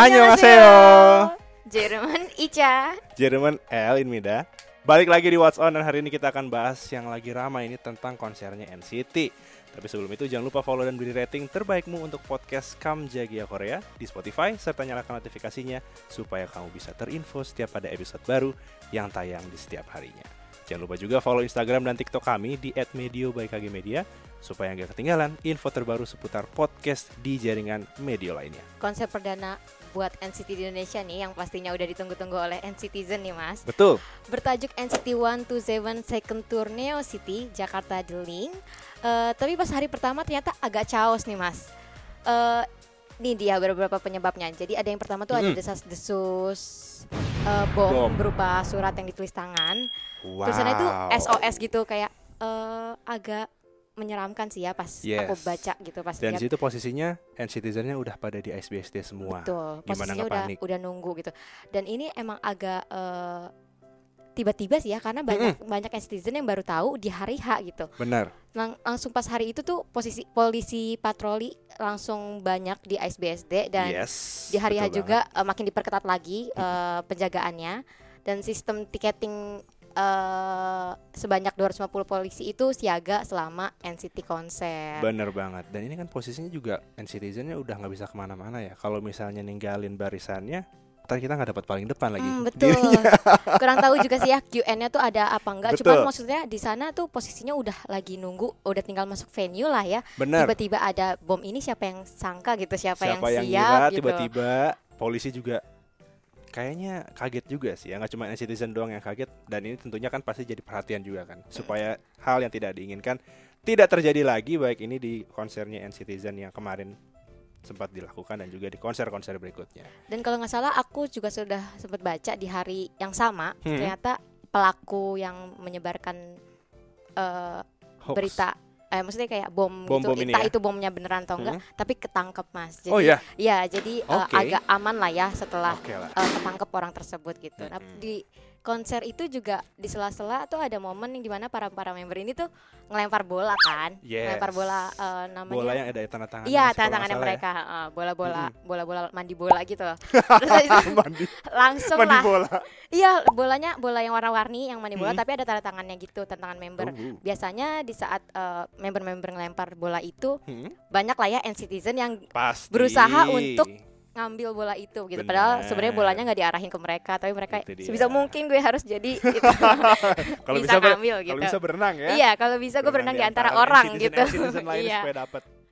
Annyeonghaseyo. Jerman Ica. Jerman El Inmida. Balik lagi di What's On dan hari ini kita akan bahas yang lagi ramai ini tentang konsernya NCT. Tapi sebelum itu jangan lupa follow dan beri rating terbaikmu untuk podcast Kam Jagia Korea di Spotify serta nyalakan notifikasinya supaya kamu bisa terinfo setiap ada episode baru yang tayang di setiap harinya. Jangan lupa juga follow Instagram dan TikTok kami di @medio_by_kg_media supaya nggak ketinggalan info terbaru seputar podcast di jaringan media lainnya. Konsep perdana buat NCT di Indonesia nih yang pastinya udah ditunggu-tunggu oleh NCTzen nih Mas. Betul. Bertajuk NCT 127 Second Tour Neo City Jakarta The Link. Uh, tapi pas hari pertama ternyata agak chaos nih Mas. Uh, ini dia beberapa penyebabnya. Jadi ada yang pertama tuh ada Mm. desas-desus uh, bom, Bom. berupa surat yang ditulis tangan. Wow. Tulisannya itu SOS gitu kayak eh, agak menyeramkan sih ya pas Yes. aku baca gitu pas Dan lihat. situ posisinya NCTzen-nya udah pada di ISBSD semua. Betul, Gimana posisinya udah panik? udah nunggu gitu. Dan ini emang agak eh, tiba-tiba sih ya karena banyak banyak citizen yang baru tahu di hari H gitu. Benar. Lang- langsung pas hari itu tuh posisi polisi patroli langsung banyak di ISBSD dan yes. di hari H juga eh, makin diperketat lagi eh, penjagaannya dan sistem tiketing eh, sebanyak 250 polisi itu siaga selama NCT konser. Bener banget. Dan ini kan posisinya juga NCTzen-nya udah nggak bisa ke mana-mana ya. Kalau misalnya ninggalin barisannya, ntar kita nggak dapat paling depan lagi. Hmm, betul. Kurang tahu juga sih ya QN-nya tuh ada apa enggak. Betul. Cuman maksudnya di sana tuh posisinya udah lagi nunggu, udah tinggal masuk venue lah ya. Bener. Tiba-tiba ada bom ini siapa yang sangka gitu, siapa, Siapa yang yang siap gitu. tiba-tiba polisi juga kayaknya kaget juga sih ya nggak cuma NCTzen doang yang kaget dan ini tentunya kan pasti jadi perhatian juga kan supaya hal yang tidak diinginkan tidak terjadi lagi baik ini di konsernya NCTzen yang kemarin sempat dilakukan dan juga di konser-konser berikutnya. Dan kalau nggak salah aku juga sudah sempat baca di hari yang sama Hmm. ternyata pelaku yang menyebarkan Hoax. berita eh maksudnya kayak bom, Bom-bom gitu entah ya? itu bomnya beneran atau enggak tapi ketangkep mas jadi Oh iya. ya jadi eh, Oke. agak aman lah ya setelah Oke lah. eh, ketangkep orang tersebut gitu. Nah, Mm-mm. di konser itu juga di sela-sela tuh ada momen yang di mana para para member ini tuh ngelempar bola kan, Yes. ngelempar bola eh, namanya. Bola yang ada tanda tangan. Iya, tanda tangannya mereka, eh, bola-bola, bola-bola mandi bola gitu loh. Terus habis itu mandi, langsung mandi lah, bola. iya bolanya bola yang warna-warni yang mandi bola, Mm. tapi ada tanda tangannya gitu, tanda tangan member. Uh, uh. Biasanya di saat eh, member-member ngelempar bola itu Hmm, banyak lah ya NCTzen yang Pasti. Berusaha untuk ngambil bola itu gitu. Padahal Benar. sebenarnya bolanya nggak diarahin ke mereka, tapi mereka sebisa mungkin gue harus jadi gitu. kalau bisa bisa, ngambil kalau gitu. bisa berenang ya. Iya, kalau bisa gue berenang di antara orang gitu. Iya.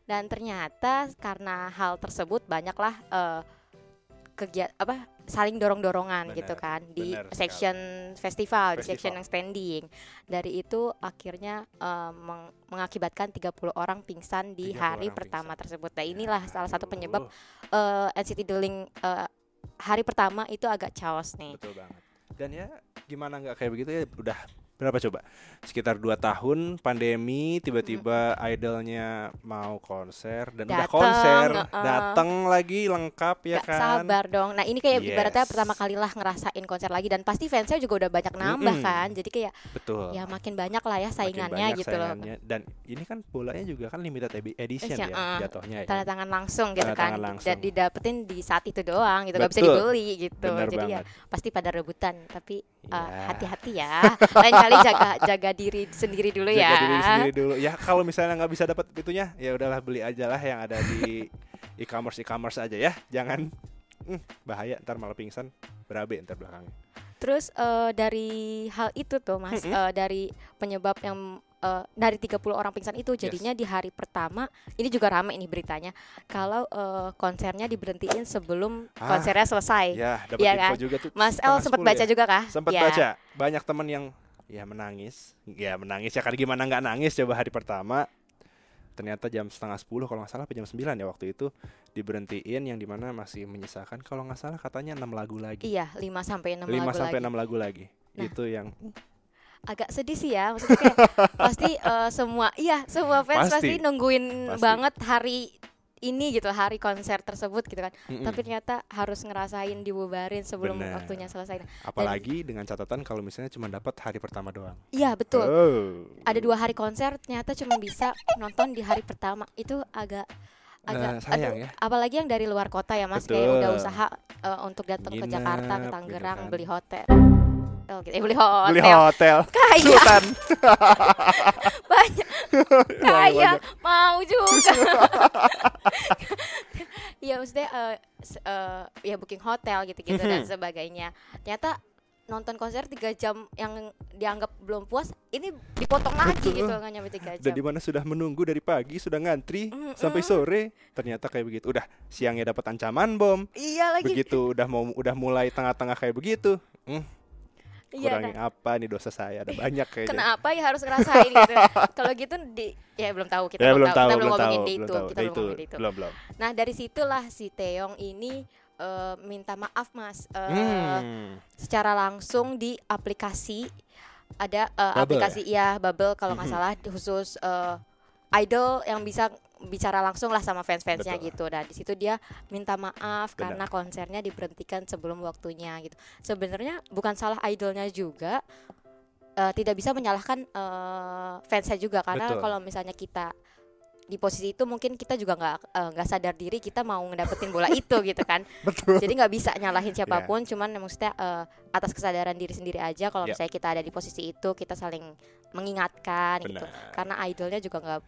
Dan ternyata karena hal tersebut banyaklah eh kegiatan apa saling dorong-dorongan gitu kan di sekali. section festival, di section Festival. yang standing. Dari itu akhirnya eh, meng- mengakibatkan 30 orang pingsan di 30 hari pertama pingsan. tersebut. Nah, inilah salah satu penyebab Aduh, eh NCT The Link eh, hari pertama itu agak chaos nih. betul banget. Dan ya gimana nggak kayak begitu ya udah berapa coba? Sekitar 2 tahun pandemi tiba-tiba idolnya mau konser dan udah Dateng, konser, heeh. datang lagi lengkap ya Gak kan. sabar dong. Nah ini kayak ibaratnya Yes. pertama kali lah ngerasain konser lagi dan pasti fansnya juga udah banyak nambah Mm-mm. kan. Jadi kayak Betul. ya makin banyak lah ya saingannya gitu loh. saingannya. Dan ini kan bolanya juga kan limited edi- edition Iya, ya heeh. jatuhnya ya. Tanda tangan langsung gitu kan. langsung. Dan didapetin di saat itu doang gitu. Gak bisa Betul. dibeli gitu. Bener Jadi ya banget. pasti pada rebutan. Tapi eh, Iya. hati-hati ya. Lain kali jaga jaga diri sendiri dulu Jaga ya. diri sendiri dulu. Ya kalau misalnya nggak bisa dapat itunya, ya udahlah beli aja lah yang ada di e-commerce e-commerce aja ya. Jangan hmm, bahaya ntar malah pingsan berabe ntar belakangnya. Terus eh, dari hal itu tuh Mas, Mm-mm. eh, dari penyebab yang eh, dari 30 orang pingsan itu jadinya di hari pertama ini juga rame ini beritanya kalau eh, konsernya diberhentiin sebelum Ah, konsernya selesai. Ya, dapat Iya info kan? juga tuh. Mas El sempat 10 baca ya. juga kah? Sempat Ya. baca. Banyak temen yang ya menangis. Ya menangis ya karena gimana nggak nangis coba hari pertama. Ternyata jam setengah 10 kalau nggak salah jam 9 ya waktu itu diberhentiin yang di mana masih menyisakan kalau nggak salah katanya 6 lagu lagi. Iya, 5 sampai 6 5 lagu sampai. 6 lagu lagi. Nah. Itu yang Agak sedih sih ya, maksudnya kayak pasti eh, semua iya, semua fans Pasti. pasti, nungguin Pasti. banget hari ini gitu hari konser tersebut gitu kan. Mm-mm. Tapi ternyata harus ngerasain dibubarin sebelum Bener. waktunya selesai. apalagi dengan catatan kalau misalnya cuma dapat hari pertama doang. Iya, betul. Oh. ada dua hari konser ternyata cuma bisa nonton di hari pertama itu agak agak Eh, sayang aduh, ya. apalagi yang dari luar kota ya mas kayak Betul. udah usaha eh, untuk datang ke Jakarta ke gitu Tangerang kan. beli hotel Oh, gitu. Eh, beli hotel Beli hotel. kaya Sultan. banyak kaya mau juga ya maksudnya eh, se- eh, ya booking hotel gitu-gitu dan Mhm. sebagainya ternyata nonton konser tiga jam yang dianggap belum puas ini dipotong lagi Betul. gitu nggak nyampe tiga Dan jam di mana sudah menunggu dari pagi, sudah ngantri Mm-mm. sampai sore, ternyata kayak begitu. Udah siangnya dapat ancaman bom, iya lagi begitu udah mau udah mulai tengah-tengah kayak begitu. Hmm, iya kan apa nih dosa saya? Ada banyak kayaknya. kenapa ya harus ngerasain gitu kalau gitu di ya belum tahu kita ya belum tahu, kita belum tahu, ngomongin belum itu tahu. kita Nah, belum itu ngomongin di itu belum belum. nah dari situlah si Teong ini eh, minta maaf mas Eh, Hmm. secara langsung di aplikasi ada eh, Bubble aplikasi ya Bubble kalau nggak salah khusus eh, idol yang bisa bicara langsung lah sama fans-fansnya gitu. Dan di situ dia minta maaf Benar. karena konsernya diberhentikan sebelum waktunya gitu. Sebenarnya bukan salah idolnya juga. eh, tidak bisa menyalahkan eh, fansnya juga karena Betul. kalau misalnya kita di posisi itu mungkin kita juga nggak eh, nggak sadar diri kita mau ngedapetin bola itu gitu kan Betul. jadi nggak bisa nyalahin siapa pun cuman maksudnya eh, atas kesadaran diri sendiri aja kalau Yap. misalnya kita ada di posisi itu kita saling mengingatkan gitu Benar. karena idolnya juga nggak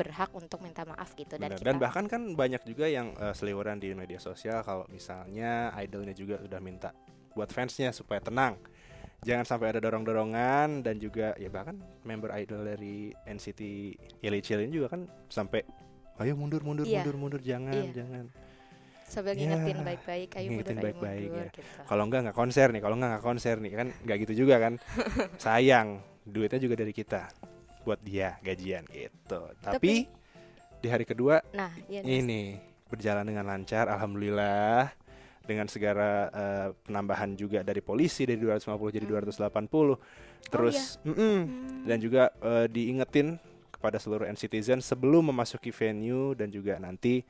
berhak untuk minta maaf gitu dan Benar. kita Dan bahkan kan banyak juga yang eh, seliweran di media sosial kalau misalnya idolnya juga udah minta buat fansnya supaya tenang. Jangan sampai ada dorong-dorongan dan juga ya bahkan member idol dari NCT Illy Chillin juga kan sampai ayo mundur mundur Iya. mundur mundur jangan Iya. jangan. sambil Ya, ngingetin baik-baik ayo mundur ngingetin ayo baik-baik, mundur ya. gitu. Kalau enggak nggak konser nih, kalau enggak nggak konser nih kan nggak gitu juga kan. Sayang, duitnya juga dari kita buat dia gajian gitu. Tapi, di hari kedua nah iya ini berjalan dengan lancar alhamdulillah dengan segala eh, penambahan juga dari polisi dari 250 jadi Hmm. 280 terus mm-mm. Hmm. dan juga eh, diingetin kepada seluruh NCTzen sebelum memasuki venue dan juga nanti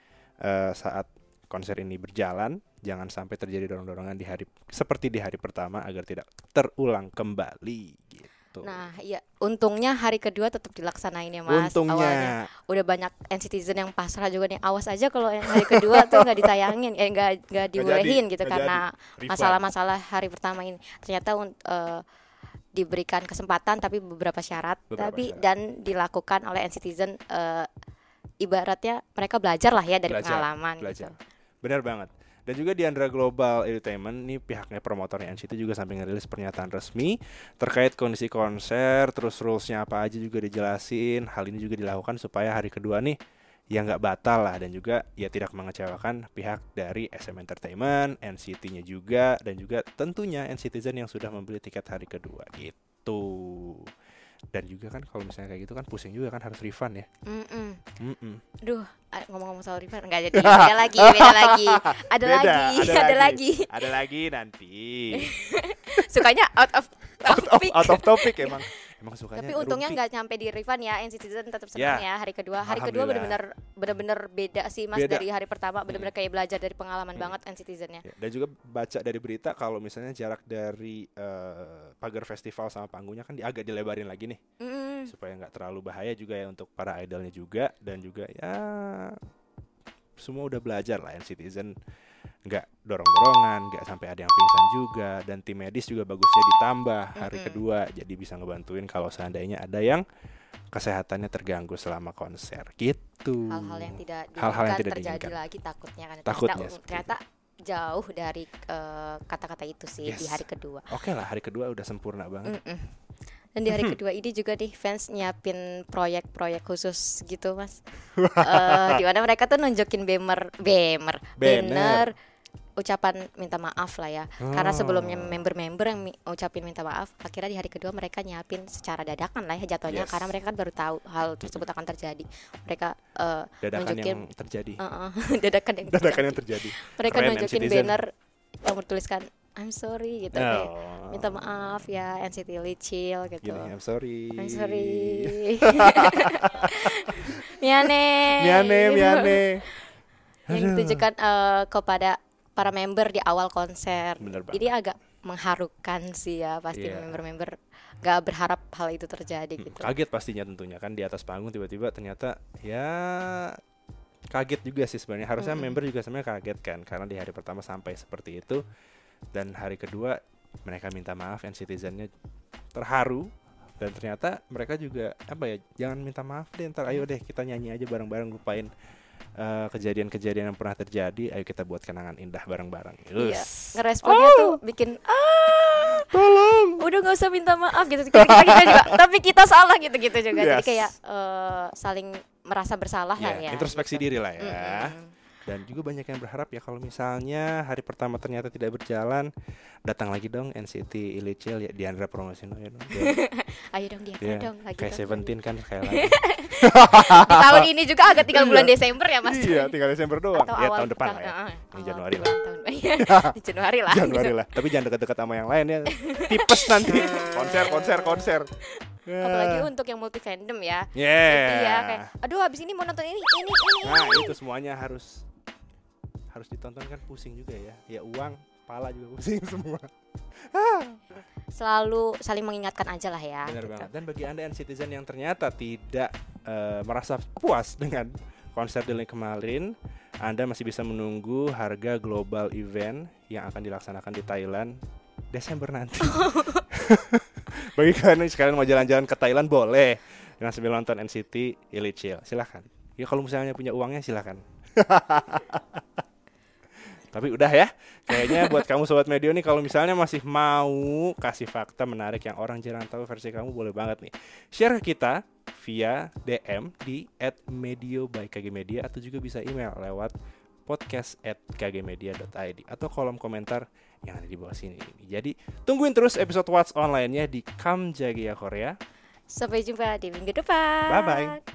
eh, saat konser ini berjalan jangan sampai terjadi dorong-dorongan di hari seperti di hari pertama agar tidak terulang kembali gitu. Nah iya untungnya hari kedua tetap dilaksanain ya mas Untungnya awalnya udah banyak NCTzen yang pasrah juga nih awas aja kalau yang hari kedua tuh nggak ditayangin eh nggak nggak dibolehin gitu nggak karena masalah-masalah hari pertama ini ternyata eh, diberikan kesempatan tapi beberapa syarat Beberapa tapi syarat. dan dilakukan oleh netizen eh, ibaratnya mereka belajar lah ya dari Belajar, pengalaman belajar. gitu. Benar banget. Dan juga di Andra Global Entertainment nih pihaknya promotornya NCT juga sampai ngerilis pernyataan resmi terkait kondisi konser, terus rulesnya apa aja juga dijelasin. Hal ini juga dilakukan supaya hari kedua nih ya nggak batal lah dan juga ya tidak mengecewakan pihak dari SM Entertainment, NCT-nya juga dan juga tentunya NCTzen yang sudah membeli tiket hari kedua gitu. Dan juga kan kalau misalnya kayak gitu kan pusing juga kan harus refund ya. Mm-mm. Mm-mm. Duh, ah, ngomong-ngomong soal refund nggak jadi beda lagi, beda lagi, ada Beda, lagi, ada ada, lagi. lagi. Ada lagi nanti. Sukanya out of out of, topic. out of topic emang emang sukanya Tapi untungnya nggak nyampe di refund ya, NCTzen tetap senang ya. hari kedua. Hari kedua benar-benar benar-benar beda sih Mas Beda. dari hari pertama, benar-benar kayak belajar dari pengalaman Hmm. banget NCTzen-nya. Ya, dan juga baca dari berita kalau misalnya jarak dari eh, pagar festival sama panggungnya kan di, agak dilebarin lagi nih Mm-mm. supaya nggak terlalu bahaya juga ya untuk para idolnya juga dan juga ya semua udah belajar lah citizen nggak dorong-dorongan nggak sampai ada yang pingsan juga dan tim medis juga bagusnya ditambah hari Mm-mm. kedua jadi bisa ngebantuin kalau seandainya ada yang kesehatannya terganggu selama konser gitu Hal-hal yang tidak Hal-hal yang tidak terjadi diinginkan. lagi takutnya kan. Takutnya ternyata, ternyata jauh dari eh, kata-kata itu sih di Yes. hari kedua. Oke lah hari kedua udah sempurna banget. Mm-mm. Dan di hari kedua ini juga nih fans nyiapin proyek-proyek khusus gitu mas. Eh di mana mereka tuh nunjukin bemer, bemer, Banner. banner, ucapan minta maaf lah ya. Karena sebelumnya Oh. member-member yang mi- ucapin minta maaf, akhirnya di hari kedua mereka nyiapin secara dadakan lah ya jatuhnya. Yes. Karena mereka kan baru tahu hal tersebut akan terjadi. Mereka eh, Dadakan nunjukin yang terjadi. eh, eh, dadakan yang Dadakan yang terjadi. terjadi. Mereka Keren, nunjukin banner yang bertuliskan I'm sorry gitu kayak Oh. minta maaf ya NCT Licil gitu. Gini, I'm sorry. I'm sorry. miane. Miane, miane. Yang ditujukan eh, kepada para member di awal konser. Jadi agak mengharukan sih ya pasti Iya. member-member gak berharap hal itu terjadi Hmm, gitu. Kaget pastinya tentunya kan di atas panggung tiba-tiba ternyata ya kaget juga sih sebenarnya. Harusnya Mm-mm. member juga sebenarnya kaget kan karena di hari pertama sampai seperti itu dan hari kedua mereka minta maaf and citizennya terharu dan ternyata mereka juga apa ya jangan minta maaf deh ntar ayo deh kita nyanyi aja bareng-bareng lupain kejadian-kejadian yang pernah terjadi ayo kita buat kenangan indah bareng-bareng. Iya. Ngeresponnya tuh bikin ah! Tolong! Udah nggak usah minta maaf gitu kita, kita, kita juga tapi kita salah gitu gitu juga. Jadi Yes. kayak eh, saling merasa bersalah Ya, kan ya. introspeksi gitu. diri lah ya. Mm-mm. dan juga banyak yang berharap ya kalau misalnya hari pertama ternyata tidak berjalan datang lagi dong NCT Illichil ya Diandra promosino ya dong. Ayo dong dia dia dong lagi kayak Seventeen kan kayak lagi di tahun ini juga agak tinggal bulan Desember ya mas. Iya tinggal Desember doang. Atau ya awal tahun depan lah ya. ah, Ini Januari lah. tahun. Di Januari lah Januari gitu. lah. Tapi jangan dekat-dekat sama yang lain ya. Tipes nanti. Konser konser konser. Apalagi untuk yang multi fandom ya. Yeah. Jadi ya kayak aduh habis ini mau nonton ini ini ini nah itu semuanya harus harus ditonton kan pusing juga ya. Ya uang pala juga pusing semua selalu saling mengingatkan aja lah ya Benar gitu. banget. Dan bagi anda yang citizen yang ternyata tidak eh, merasa puas dengan konser Link kemarin, anda masih bisa menunggu harga global event yang akan dilaksanakan di Thailand Desember nanti. bagi kalian yang sekalian mau jalan-jalan ke Thailand boleh dengan sambil nonton NCT Illichil. Silahkan. Ya kalau misalnya punya uangnya silahkan. Tapi udah ya, kayaknya buat kamu sobat medio nih kalau misalnya masih mau kasih fakta menarik yang orang jarang tahu versi kamu boleh banget nih. Share ke kita via DM di @medio by KG Media atau juga bisa email lewat podcast at kgmedia.id atau kolom komentar yang ada di bawah sini. Jadi tungguin terus episode What's Online-nya di Kam Jagia Korea. sampai jumpa di minggu depan Bye-bye.